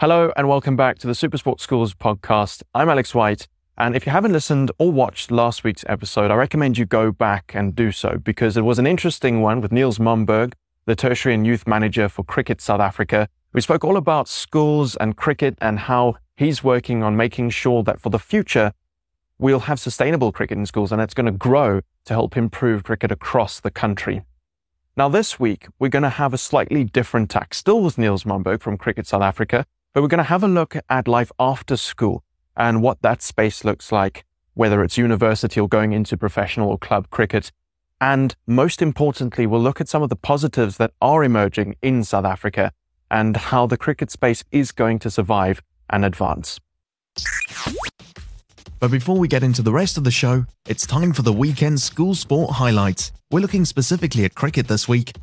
Hello and welcome back to the Supersport Schools podcast. I'm Alex White. And if you haven't listened or watched last week's episode, I recommend you go back and do so because it was an interesting one with Niels Momberg, the tertiary and youth manager for Cricket South Africa. We spoke all about schools and cricket and how he's working on making sure that for the future, we'll have sustainable cricket in schools and it's going to grow to help improve cricket across the country. Now, this week, we're going to have a slightly different tack, still with Niels Momberg from Cricket South Africa, but we're going to have a look at life after school and what that space looks like, whether it's university or going into professional or club cricket. And most importantly, we'll look at some of the positives that are emerging in South Africa and how the cricket space is going to survive and advance. But before we get into the rest of the show, it's time for the weekend school sport highlights. We're looking specifically at cricket this week,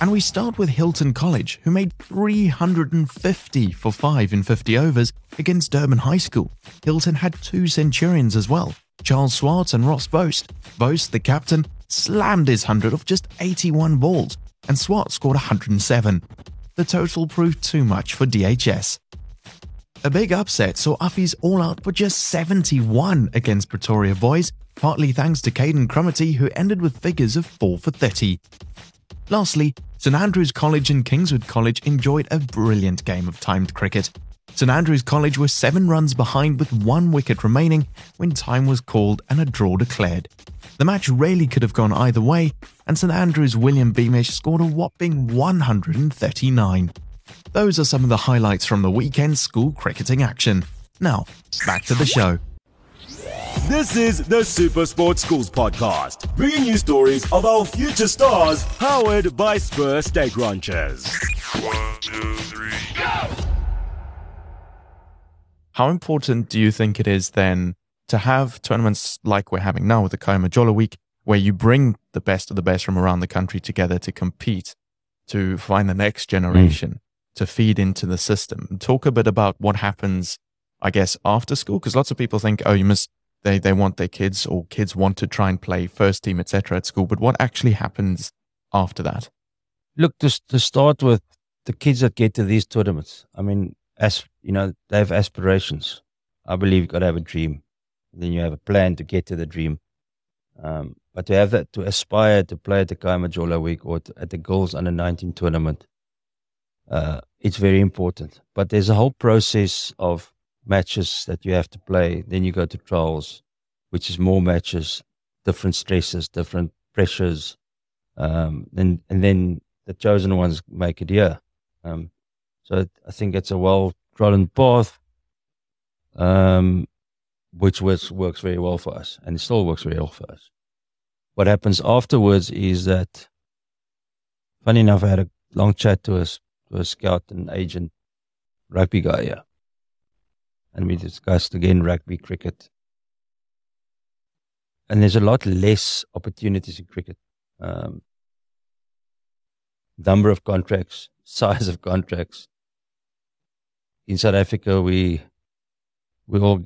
and we start with Hilton College, who made 350 for 5 in 50 overs against Durban High School. Hilton had two Centurions as well, Charles Swartz and Ross Boast. Boast, the captain, slammed his 100 off just 81 balls, and Swartz scored 107. The total proved too much for DHS. A big upset saw Affies all out for just 71 against Pretoria Boys, partly thanks to Caden Cromitty, who ended with figures of 4 for 30. Lastly, St Andrews College and Kingswood College enjoyed a brilliant game of timed cricket. St Andrews College were seven runs behind with one wicket remaining when time was called and a draw declared. The match really could have gone either way, and St Andrews' William Beamish scored a whopping 139. Those are some of the highlights from the weekend school cricketing action. Now, back to the show. This is the Super Sports Schools podcast, bringing you stories of our future stars, powered by Spur Steak Ranches. One, two, three, go! How important do you think it is then to have tournaments like we're having now with the Khaya Majola Week, where you bring the best of the best from around the country together to compete, to find the next generation, mm. to feed into the system? Talk a bit about what happens, I guess, after school, because lots of people think, oh, you must they they want their kids or kids want to try and play first team etc at school. But what actually happens after that? Look to, to start with the kids that get to these tournaments i mean as you know they have aspirations. I believe you've got to have a dream. Then you have a plan to get to the dream. Um, but to have that to aspire to play at the Khaya Majola week or to, at the girls under 19 tournament uh, it's very important. But there's a whole process of matches that you have to play. Then you go to trials, which is more matches, different stresses, different pressures. Um, and, and then the chosen ones make it here. Um, so I think it's a well trodden path, um, which works, works very well for us and it still works very well for us. What happens afterwards is that, funny enough, I had a long chat to a, to a scout and agent rugby guy here and we discussed again rugby, cricket. And there's a lot less opportunities in cricket. Um, number of contracts, size of contracts. In South Africa, we we all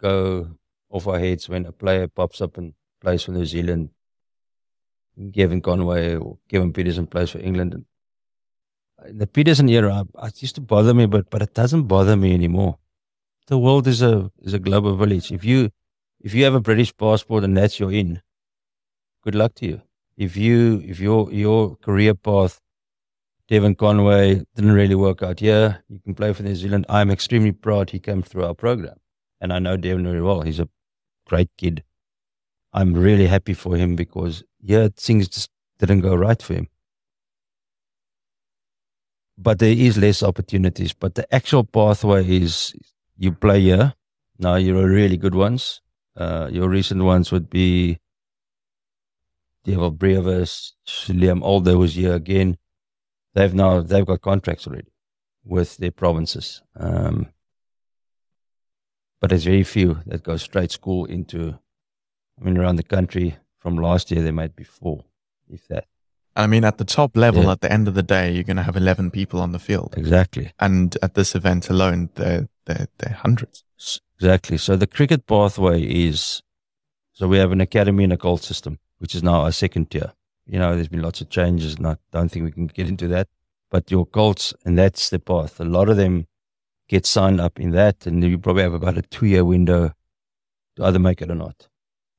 go off our heads when a player pops up and plays for New Zealand. Kevin Conway or Kevin Pietersen plays for England. The Pietersen era, it used to bother me, but but it doesn't bother me anymore the world is a is a global village. If you if you have a British passport and that's your in, good luck to you. If you if your your career path, Devon Conway didn't really work out here, you can play for New Zealand. I'm extremely proud he came through our program, and I know Devon very well. He's a great kid. I'm really happy for him because yeah, things just didn't go right for him. But there is less opportunities. But the actual pathway is you play here. Now you're really good ones. Uh, your recent ones would be Dewald Brevis, Liam Alder was here again. They've now they've got contracts already with their provinces. Um, but there's very few that go straight school into. I mean, around the country from last year there might be four, if that. I mean, at the top level, yeah. at the end of the day, you're going to have 11 people on the field. Exactly. And at this event alone, there, there are hundreds. Exactly. So the cricket pathway is, so we have an academy and a gold system, which is now our second tier. You know, there's been lots of changes and I don't think we can get into that. But your Colts, and that's the path. A lot of them get signed up in that, and you probably have about a two year window to either make it or not.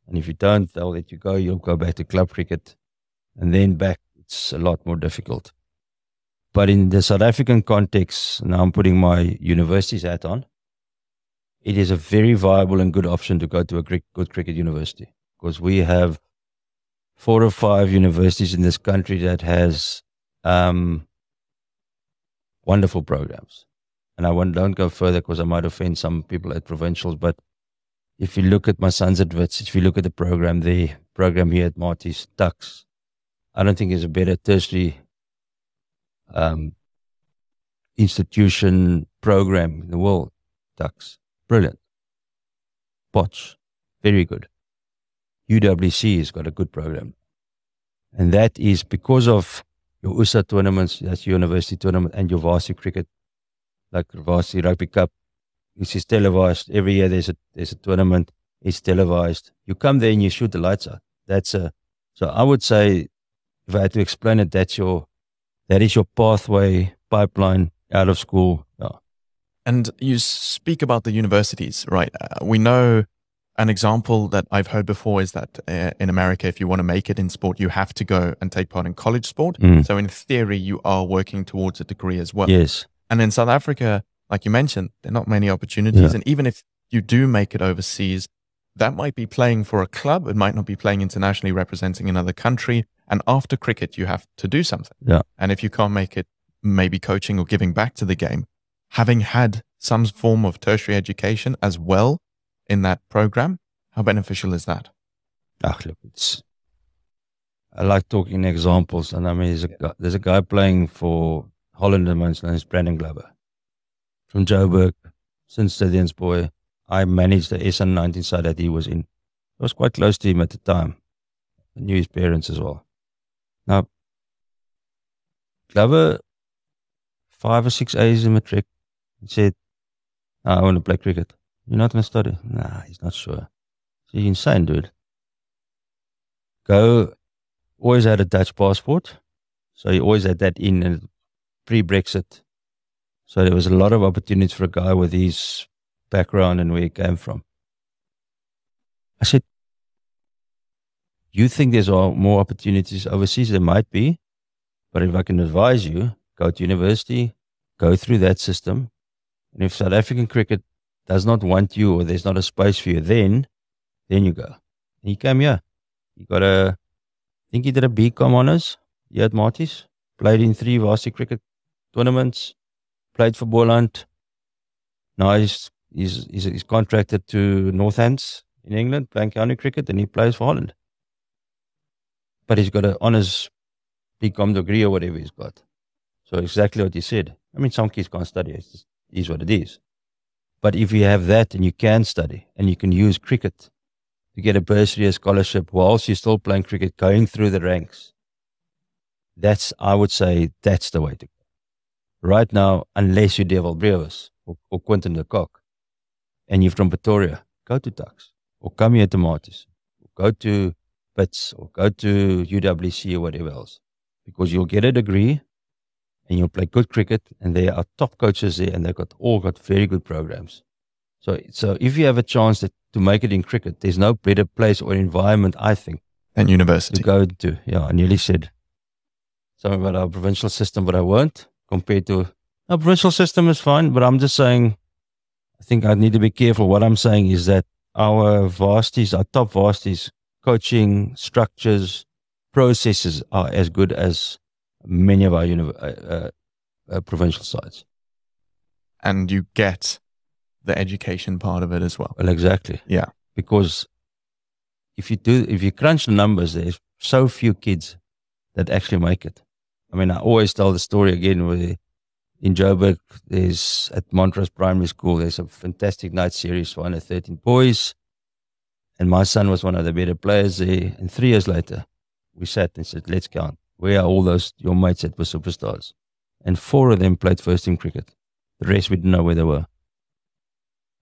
And if you don't, they'll let you go. You'll go back to club cricket, and then back. It's a lot more difficult. But in the South African context, now I'm putting my university's hat on. It is a very viable and good option to go to a good cricket university because we have four or five universities in this country that has um, wonderful programs. And I won't, don't go further because I might offend some people at provincials. But if you look at my sons at if you look at the program, the program here at Maties Tuks, I don't think there's a better tertiary um, institution program in the world. Tuks. brilliant. Potch, very good. UWC has got a good program. And that is because of your USSA tournaments, that's your university tournament, and your varsity cricket, like varsity rugby cup, which is televised. Every year there's a there's a tournament, it's televised. You come there and you shoot the lights out. That's a so I would say if I had to explain it, that's your that is your pathway pipeline out of school. Yeah. And you speak about the universities, right? Uh, we know an example that I've heard before is that uh, in America, if you want to make it in sport, you have to go and take part in college sport. Mm. So in theory, you are working towards a degree as well. Yes. And in South Africa, like you mentioned, there are not many opportunities. Yeah. And even if you do make it overseas, that might be playing for a club. It might not be playing internationally, representing another country. And after cricket, you have to do something. Yeah. And if you can't make it, maybe coaching or giving back to the game, having had some form of tertiary education as well in that program, how beneficial is that? Ah, look, it's. I like talking examples, and I mean, there's a guy, there's a guy playing for Holland and his name is Brandon Glover from Joburg, St Stithians boy. I managed the SN19 side that he was in. I was quite close to him at the time. I knew his parents as well. Now, Glover, five or six A's in matric, said, "Ah, I want to play cricket. You're not going to study? Nah, he's not sure. You're insane, dude. Go, always had a Dutch passport. So he always had that in and pre-Brexit. So there was a lot of opportunities for a guy with his background and where he came from. I said, you think there's more opportunities overseas? There might be. But if I can advise you, go to university, go through that system. And if South African cricket does not want you or there's not a space for you, then, then you go. And he came here. He got a, I think he did a BCom honors here at Maties, played in three varsity cricket tournaments, played for Boland. Now he's, he's, he's, he's contracted to Northants in England, playing county cricket, and he plays for Holland. But he's got an honors BCom degree or whatever he's got. So exactly what you said. I mean, some kids can't study. It's just, it is what it is. But if you have that and you can study and you can use cricket to get a bursary, a scholarship, whilst you're still playing cricket, going through the ranks, that's, I would say, that's the way to go. Right now, unless you're Dewald Brevis or, or Quinton de Kock and you're from Pretoria, go to Tuks or come here to Maties or go to Wits or go to UWC or whatever else because you'll get a degree and you'll play good cricket and there are top coaches there and they've got all got very good programs. So, so if you have a chance that, to make it in cricket, there's no better place or environment, I think, than university. to go to. Yeah, I nearly said something about our provincial system, but I won't compared to our provincial system is fine, but I'm just saying, I think I need to be careful. What I'm saying is that our varsities, our top varsities, coaching structures, processes are as good as many of our uh, uh, uh, provincial sites. and you get the education part of it as well. Well, exactly. Yeah. Because if you do, if you crunch the numbers, there's so few kids that actually make it. I mean, I always tell the story again where in Joburg, there's at Montrose Primary School, there's a fantastic night series for under 13 boys. And my son was one of the better players there. And three years later, we sat and said, let's count. Where are all those, your mates that were superstars? And four of them played first team cricket. The rest, we didn't know where they were.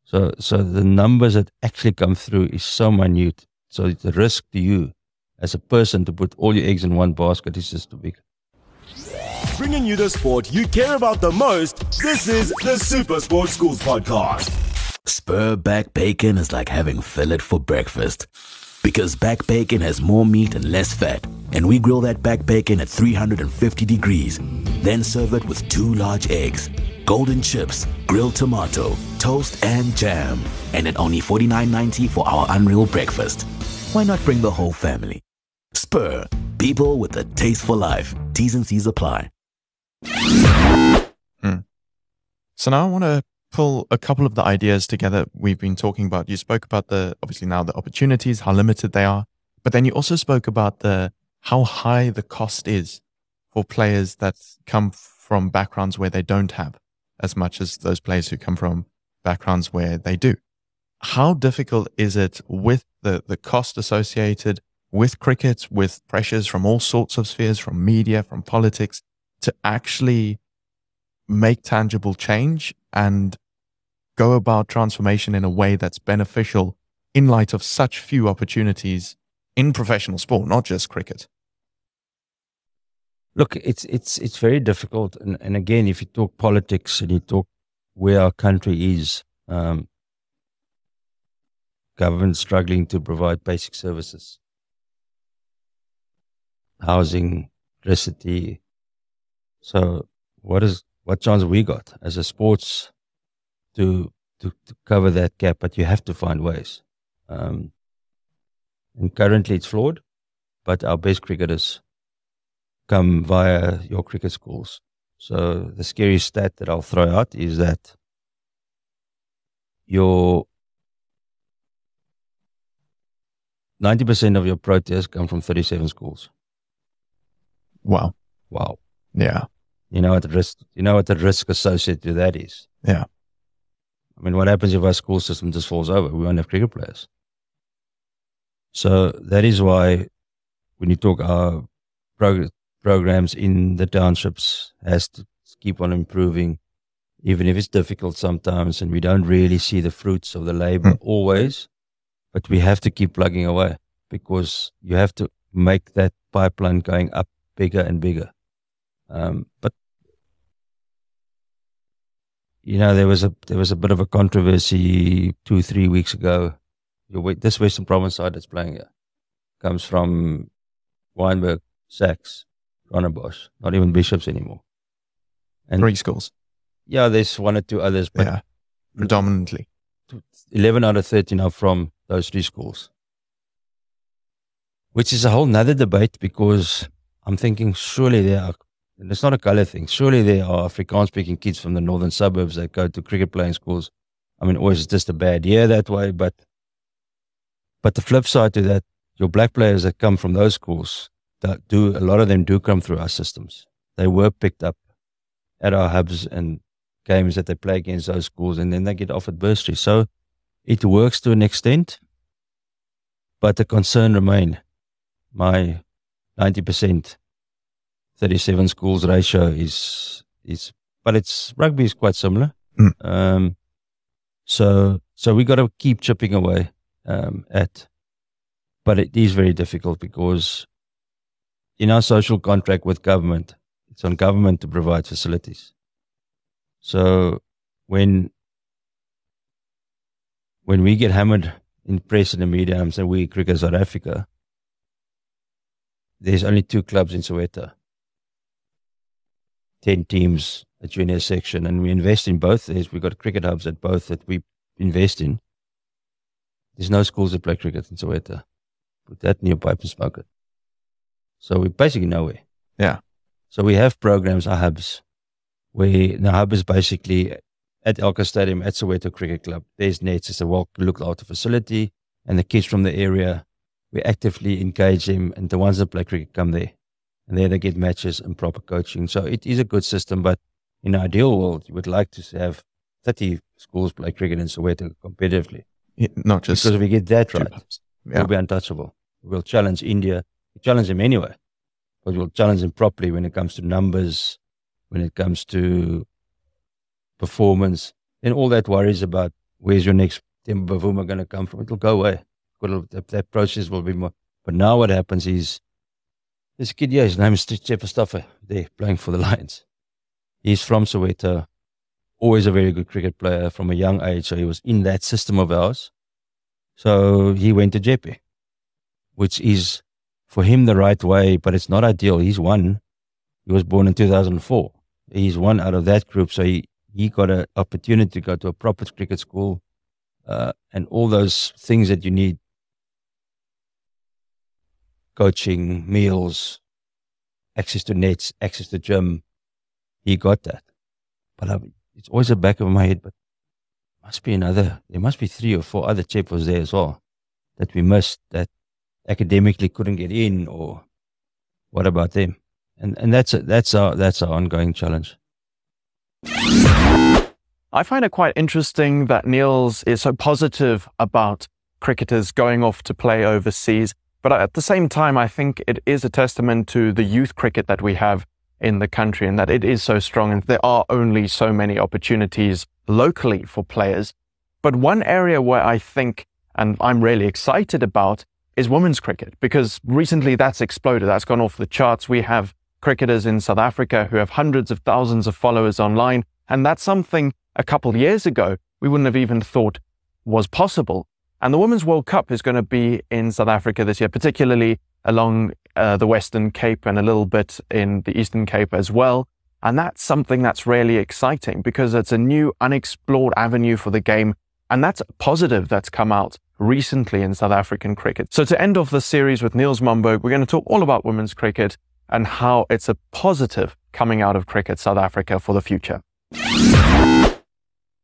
So, so the numbers that actually come through is so minute. So the risk to you as a person to put all your eggs in one basket is just too big. Bringing you the sport you care about the most, this is the Super Sports Schools Podcast. Spur back bacon is like having fillet for breakfast. Because back bacon has more meat and less fat, and we grill that back bacon at 350 degrees. Then serve it with two large eggs, golden chips, grilled tomato, toast, and jam. And at only $49.90 for our unreal breakfast. Why not bring the whole family? Spur, people with a taste for life. T's and C's apply. Hmm. So now I want to pull a couple of the ideas together we've been talking about. You spoke about the obviously now the opportunities, how limited they are, but then you also spoke about the how high the cost is for players that come from backgrounds where they don't have as much as those players who come from backgrounds where they do. How difficult is it with the, the cost associated with cricket, with pressures from all sorts of spheres, from media, from politics, to actually make tangible change and go about transformation in a way that's beneficial in light of such few opportunities in professional sport, not just cricket. Look, it's it's it's very difficult, and, and again, if you talk politics and you talk where our country is, um, government struggling to provide basic services, housing, electricity. So, what is what chance we got as a sports to to, to cover that gap? But you have to find ways. Um, and currently, it's flawed, but our best cricketers come via your cricket schools. So the scary stat that I'll throw out is that your 90% of your proteas come from 37 schools. Wow. Wow. Yeah. You know what the risk you know what the risk associated with that is? Yeah. I mean what happens if our school system just falls over? We won't have cricket players. So that is why when you talk our prog- programs in the townships has to keep on improving, even if it's difficult sometimes and we don't really see the fruits of the labor Mm. always. But we have to keep plugging away because you have to make that pipeline going up bigger and bigger. Um, but you know, there was a there was a bit of a controversy two three weeks ago. Your, this Western Province side that's playing here comes from Wynberg, SACS, Rondebosch, not even Bishops anymore. And Three schools. yeah, there's one or two others, but Yeah. Predominantly. 11 out of 13 are from those three schools. Which is a whole nother debate because I'm thinking surely there are, and it's not a color thing, surely there are Afrikaans speaking kids from the northern suburbs that go to cricket playing schools. I mean, always just a bad year that way, but but the flip side to that, your black players that come from those schools, that do a lot of them do come through our systems. They were picked up at our hubs and games that they play against those schools, and then they get offered bursaries. So it works to an extent, but the concern remain. My ninety percent, thirty-seven schools ratio is is, but it's rugby is quite similar. Mm. Um, so so we got to keep chipping away um, at, but it is very difficult because in our social contract with government, it's on government to provide facilities. So when when we get hammered in press and the media, I'm saying we cricket South Africa, there's only two clubs in Soweto. Ten teams, a junior section, and we invest in both. There's we've got cricket hubs at both that we invest in. There's no schools that play cricket in Soweto. Put that in your pipe and smoke it. So we're basically nowhere. Yeah. So we have programs, our hubs, where the hub is basically at Elkah Stadium at Soweto Cricket Club. There's nets, it's a well looked after facility, and the kids from the area, we actively engage them, and the ones that play cricket come there. And there they get matches and proper coaching. So it is a good system, but in an ideal world, you would like to have 30 schools play cricket in Soweto competitively. Yeah, Not just Because if we get that right, hubs. we'll be untouchable. We'll challenge India. We challenge them anyway, but we'll challenge them properly when it comes to numbers, when it comes to performance, and all that worries about where's your next Temba Bavuma going to come from. It'll go away. It'll- That, that process will be more. But now what happens is This kid, yeah, his name is Stoffer. There, playing for the Lions. He's from Soweto. Always a very good cricket player from a young age. So he was in that system of ours. So he went to Jeppe, which is for him the right way, but it's not ideal. He's one. He was born in 2004. He's one out of that group. So he, he got an opportunity to go to a proper cricket school uh, and all those things that you need coaching, meals, access to nets, access to gym. He got that. But I, it's always the back of my head, but must be another, there must be three or four other chapels there as well that we missed that academically couldn't get in or what about them? And, and that's, a, that's our, that's our ongoing challenge. I find it quite interesting that Niels is so positive about cricketers going off to play overseas. But at the same time, I think it is a testament to the youth cricket that we have in the country and that it is so strong and there are only so many opportunities locally for players. But one area where I think, and I'm really excited about, is women's cricket because recently that's exploded. That's gone off the charts. We have cricketers in South Africa who have hundreds of thousands of followers online. And that's something a couple of years ago we wouldn't have even thought was possible. And the Women's World Cup is going to be in South Africa this year, particularly along uh, the Western Cape and a little bit in the Eastern Cape as well. And that's something that's really exciting because it's a new unexplored avenue for the game. And that's positive that's come out recently in South African cricket. So to end off the series with Niels Momberg, we're going to talk all about women's cricket and how it's a positive coming out of cricket South Africa for the future.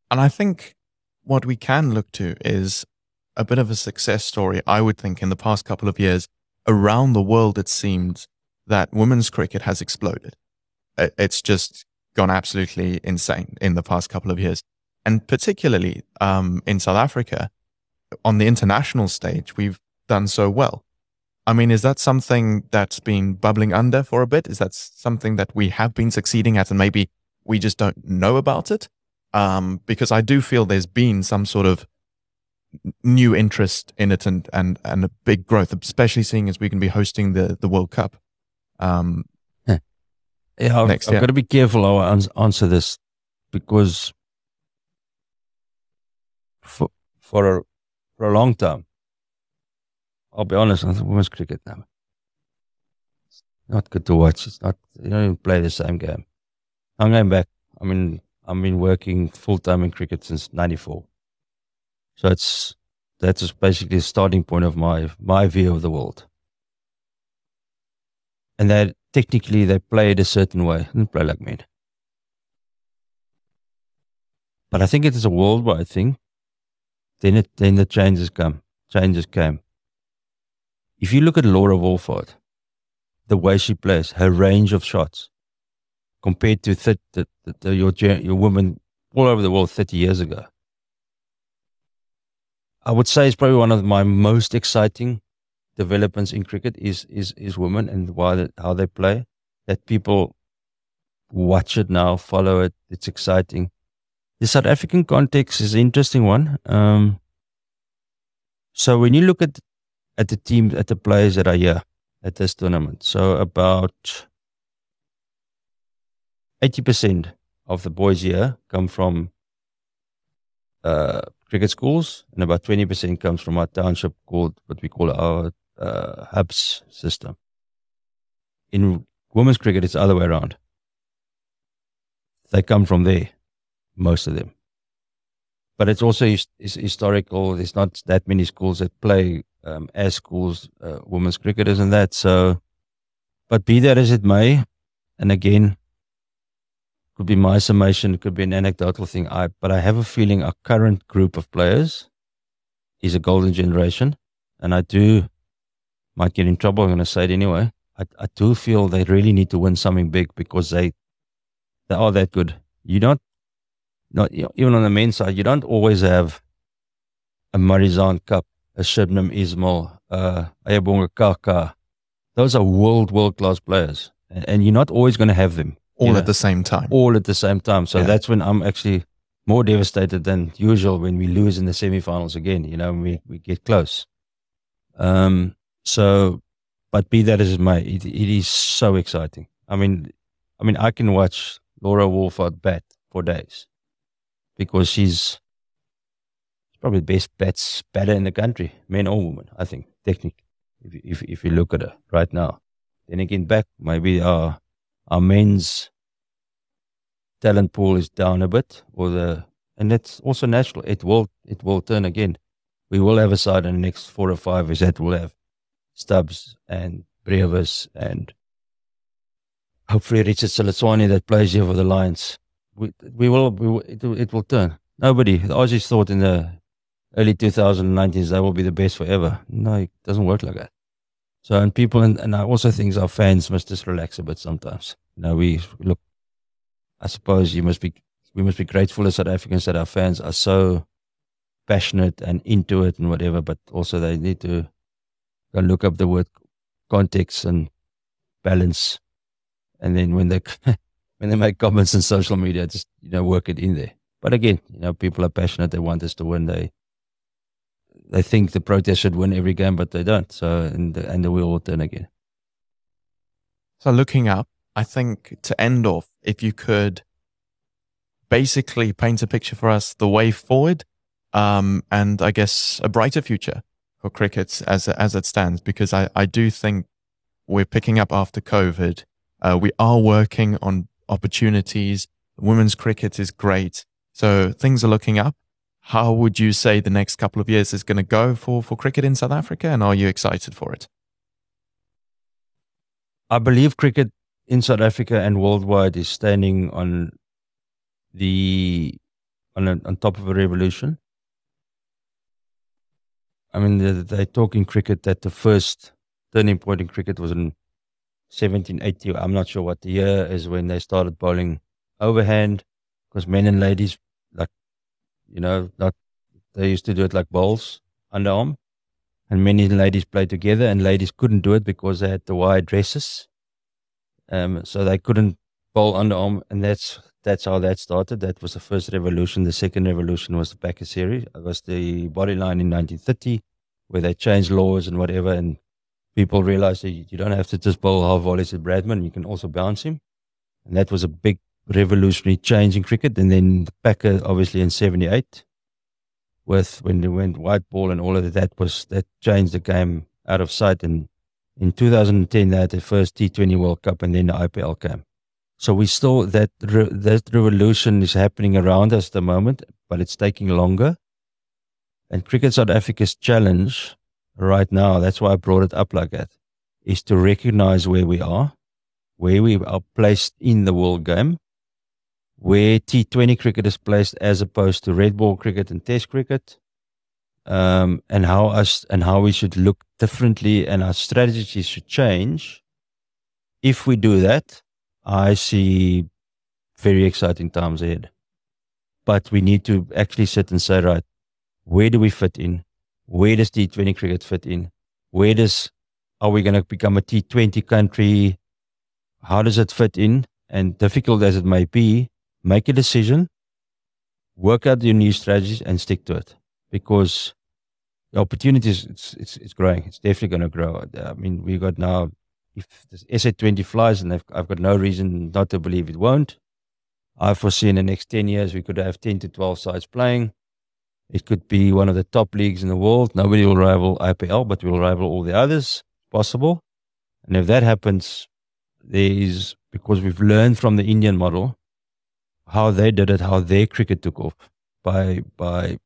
And I think what we can look to is a bit of a success story, I would think, in the past couple of years. Around the world, it seems that women's cricket has exploded. It's just gone absolutely insane in the past couple of years. And particularly um, in South Africa, on the international stage, we've done so well. I mean, is that something that's been bubbling under for a bit? Is that something that we have been succeeding at and maybe we just don't know about it? Um, because I do feel there's been some sort of new interest in it and, and, and a big growth, especially seeing as we can be hosting the, the World Cup. Um, yeah, I've, next, I've yeah. got to be careful how I answer this because for, for, a, for a long time, I'll be honest, on women's cricket now. It's not good to watch. It's not, you don't even play the same game. I'm going back. I mean, I've been working full time in cricket since 94. So it's that's basically the starting point of my my view of the world. And that technically they play it a certain way and play like me. But I think it is a worldwide thing. Then it then the changes come. Changes came. If you look at Laura Wolvaardt, the way she plays, her range of shots, compared to th- the, the, the, your your woman all over the world 30 years ago, I would say it's probably one of my most exciting developments in cricket is is is women and why the, how they play. That people watch it now, follow it. It's exciting. The South African context is an interesting one. Um, so when you look at at the teams at the players that are here at this tournament, so about eighty percent of the boys here come from uh, cricket schools, and about 20% comes from our township called what we call our uh, hubs system. In women's cricket, it's the other way around. They come from there, most of them. But it's also his, historical. There's not that many schools that play um, as schools, uh, women's cricketers and that. So, but be that as it may, and again, could be my summation, it could be an anecdotal thing. I, but I have a feeling our current group of players is a golden generation. And I do, might get in trouble. I'm going to say it anyway. I, I do feel they really need to win something big because they, they are that good. You don't, not even on the men's side, you don't always have a Marizanne Kapp, a Shabnim Ismail, uh, Ayabonga Khaka. Those are world, world class players. And, and you're not always going to have them all at the same time. All at the same time. So yeah. that's when I'm actually more devastated than usual when we lose in the semifinals again. You know, we we get close. Um, so but be that as it may, it, it is so exciting. I mean, I mean, I can watch Laura Wolvaardt bat for days because she's probably the best bats batter in the country, men or women. I think technically, if if if you look at her right now, then again back maybe our our men's talent pool is down a bit, or the and that's also natural. It will it will turn again. We will have a side in the next four or five years that will have Stubbs and Brevis and hopefully Richard Salitswani that plays here for the Lions. We, we will, we will it, it will turn. Nobody, the Aussies thought in the early 2019s they will be the best forever. No, it doesn't work like that. So, and people, and, and I also think our fans must just relax a bit sometimes. You know, we look, I suppose you must be, we must be grateful as South Africans that our fans are so passionate and into it and whatever, but also they need to go look up the word context and balance. And then when they, when they make comments on social media, just, you know, work it in there. But again, you know, people are passionate. They want us to win. They, they think the Proteas should win every game, but they don't. So, and the, and the wheel will turn again. So looking up, I think to end off, if you could basically paint a picture for us the way forward, um, and I guess a brighter future for cricket as as it stands, because I, I do think we're picking up after COVID. Uh, we are working on opportunities. Women's cricket is great, so things are looking up. How would you say the next couple of years is going to go for, for cricket in South Africa? And are you excited for it? I believe cricket in South Africa and worldwide is standing on the on a, on top of a revolution. I mean, they, they talk in cricket that the first turning point in cricket was in 1780. I'm not sure what the year is when they started bowling overhand because men and ladies you know, like they used to do it like bowls underarm, and many ladies played together, and ladies couldn't do it because they had the wide dresses, um, so they couldn't bowl underarm, and that's that's how that started. That was the first revolution. The second revolution was the Packer series. It was the body line in 1930, where they changed laws and whatever, and people realized that you don't have to just bowl half volleys at Bradman. You can also bounce him, and that was a big revolutionary change in cricket. And then the Packer, obviously, in 78, with when they went white ball and all of that, was that changed the game out of sight. And in 2010, they had the first T20 World Cup, and then the IPL came. So we still that re, that revolution is happening around us at the moment, but it's taking longer. And Cricket South Africa's challenge right now, that's why I brought it up like that, is to recognize where we are, where we are placed in the world game, where T20 cricket is placed as opposed to red ball cricket and test cricket, um, and how us and how we should look differently and our strategies should change. If we do that, I see very exciting times ahead. But we need to actually sit and say, right, where do we fit in? Where does T20 cricket fit in? Where does, are we going to become a T20 country? How does it fit in? And difficult as it may be, make a decision, work out your new strategies, and stick to it because the opportunities it's it's, it's growing. It's definitely going to grow. I mean, we got now if this SA20 flies, and I've, I've got no reason not to believe it won't. I foresee in the next 10 years we could have 10 to 12 sides playing. It could be one of the top leagues in the world. Nobody will rival IPL, but we'll rival all the others possible. And if that happens, there is because we've learned from the Indian model how they did it, how their cricket took off by by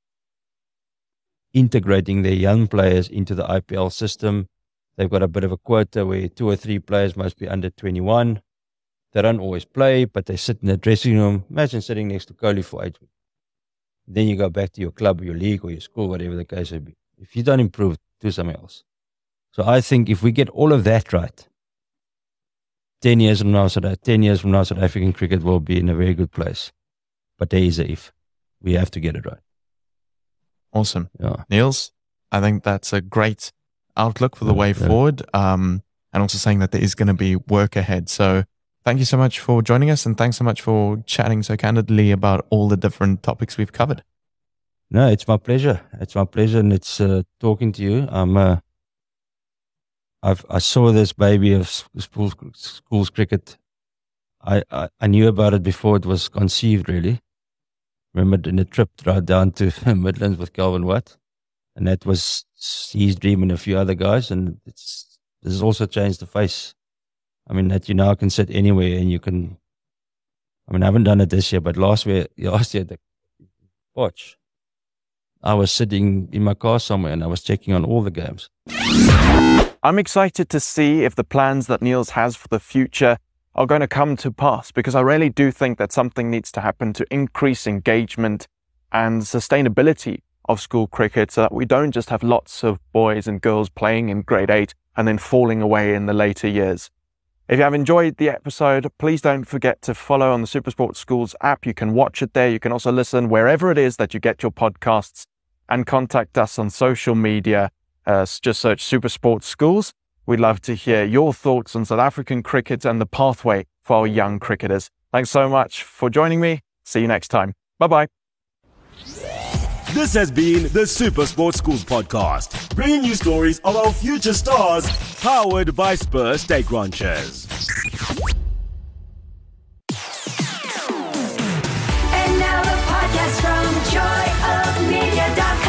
integrating their young players into the IPL system. They've got a bit of a quota where two or three players must be under 21. They don't always play, but they sit in the dressing room. Imagine sitting next to Kohli for eight weeks. Then you go back to your club, your league, or your school, whatever the case may be. If you don't improve, do something else. So I think if we get all of that right, 10 years from now, South, 10 years from now, South African cricket will be in a very good place. But there is a if. We have to get it right. Awesome. Yeah. Niels, I think that's a great outlook for the way yeah. forward. Um, and also saying that there is going to be work ahead. So thank you so much for joining us and thanks so much for chatting so candidly about all the different topics we've covered. No, it's my pleasure. It's my pleasure. And it's uh, talking to you. I'm, uh, I've, I saw this baby of schools, schools cricket. I, I, I knew about it before it was conceived, really. Remember in a trip right down to Midlands with Calvin Watt. And that was his dream and a few other guys. And it's, this has also changed the face. I mean, that you now can sit anywhere and you can. I mean, I haven't done it this year, but last year, last year, the watch, I was sitting in my car somewhere and I was checking on all the games. I'm excited to see if the plans that Niels has for the future are going to come to pass because I really do think that something needs to happen to increase engagement and sustainability of school cricket so that we don't just have lots of boys and girls playing in grade eight and then falling away in the later years. If you have enjoyed the episode, please don't forget to follow on the Supersport Schools app. You can watch it there. You can also listen wherever it is that you get your podcasts and contact us on social media. Uh, just search Super Sports Schools. We'd love to hear your thoughts on South African cricket and the pathway for our young cricketers. Thanks so much for joining me. See you next time. Bye bye. This has been the Super Sports Schools podcast, bringing you stories of our future stars, powered by Spurs Steak Ranches. And now the podcast from joyofmedia.com.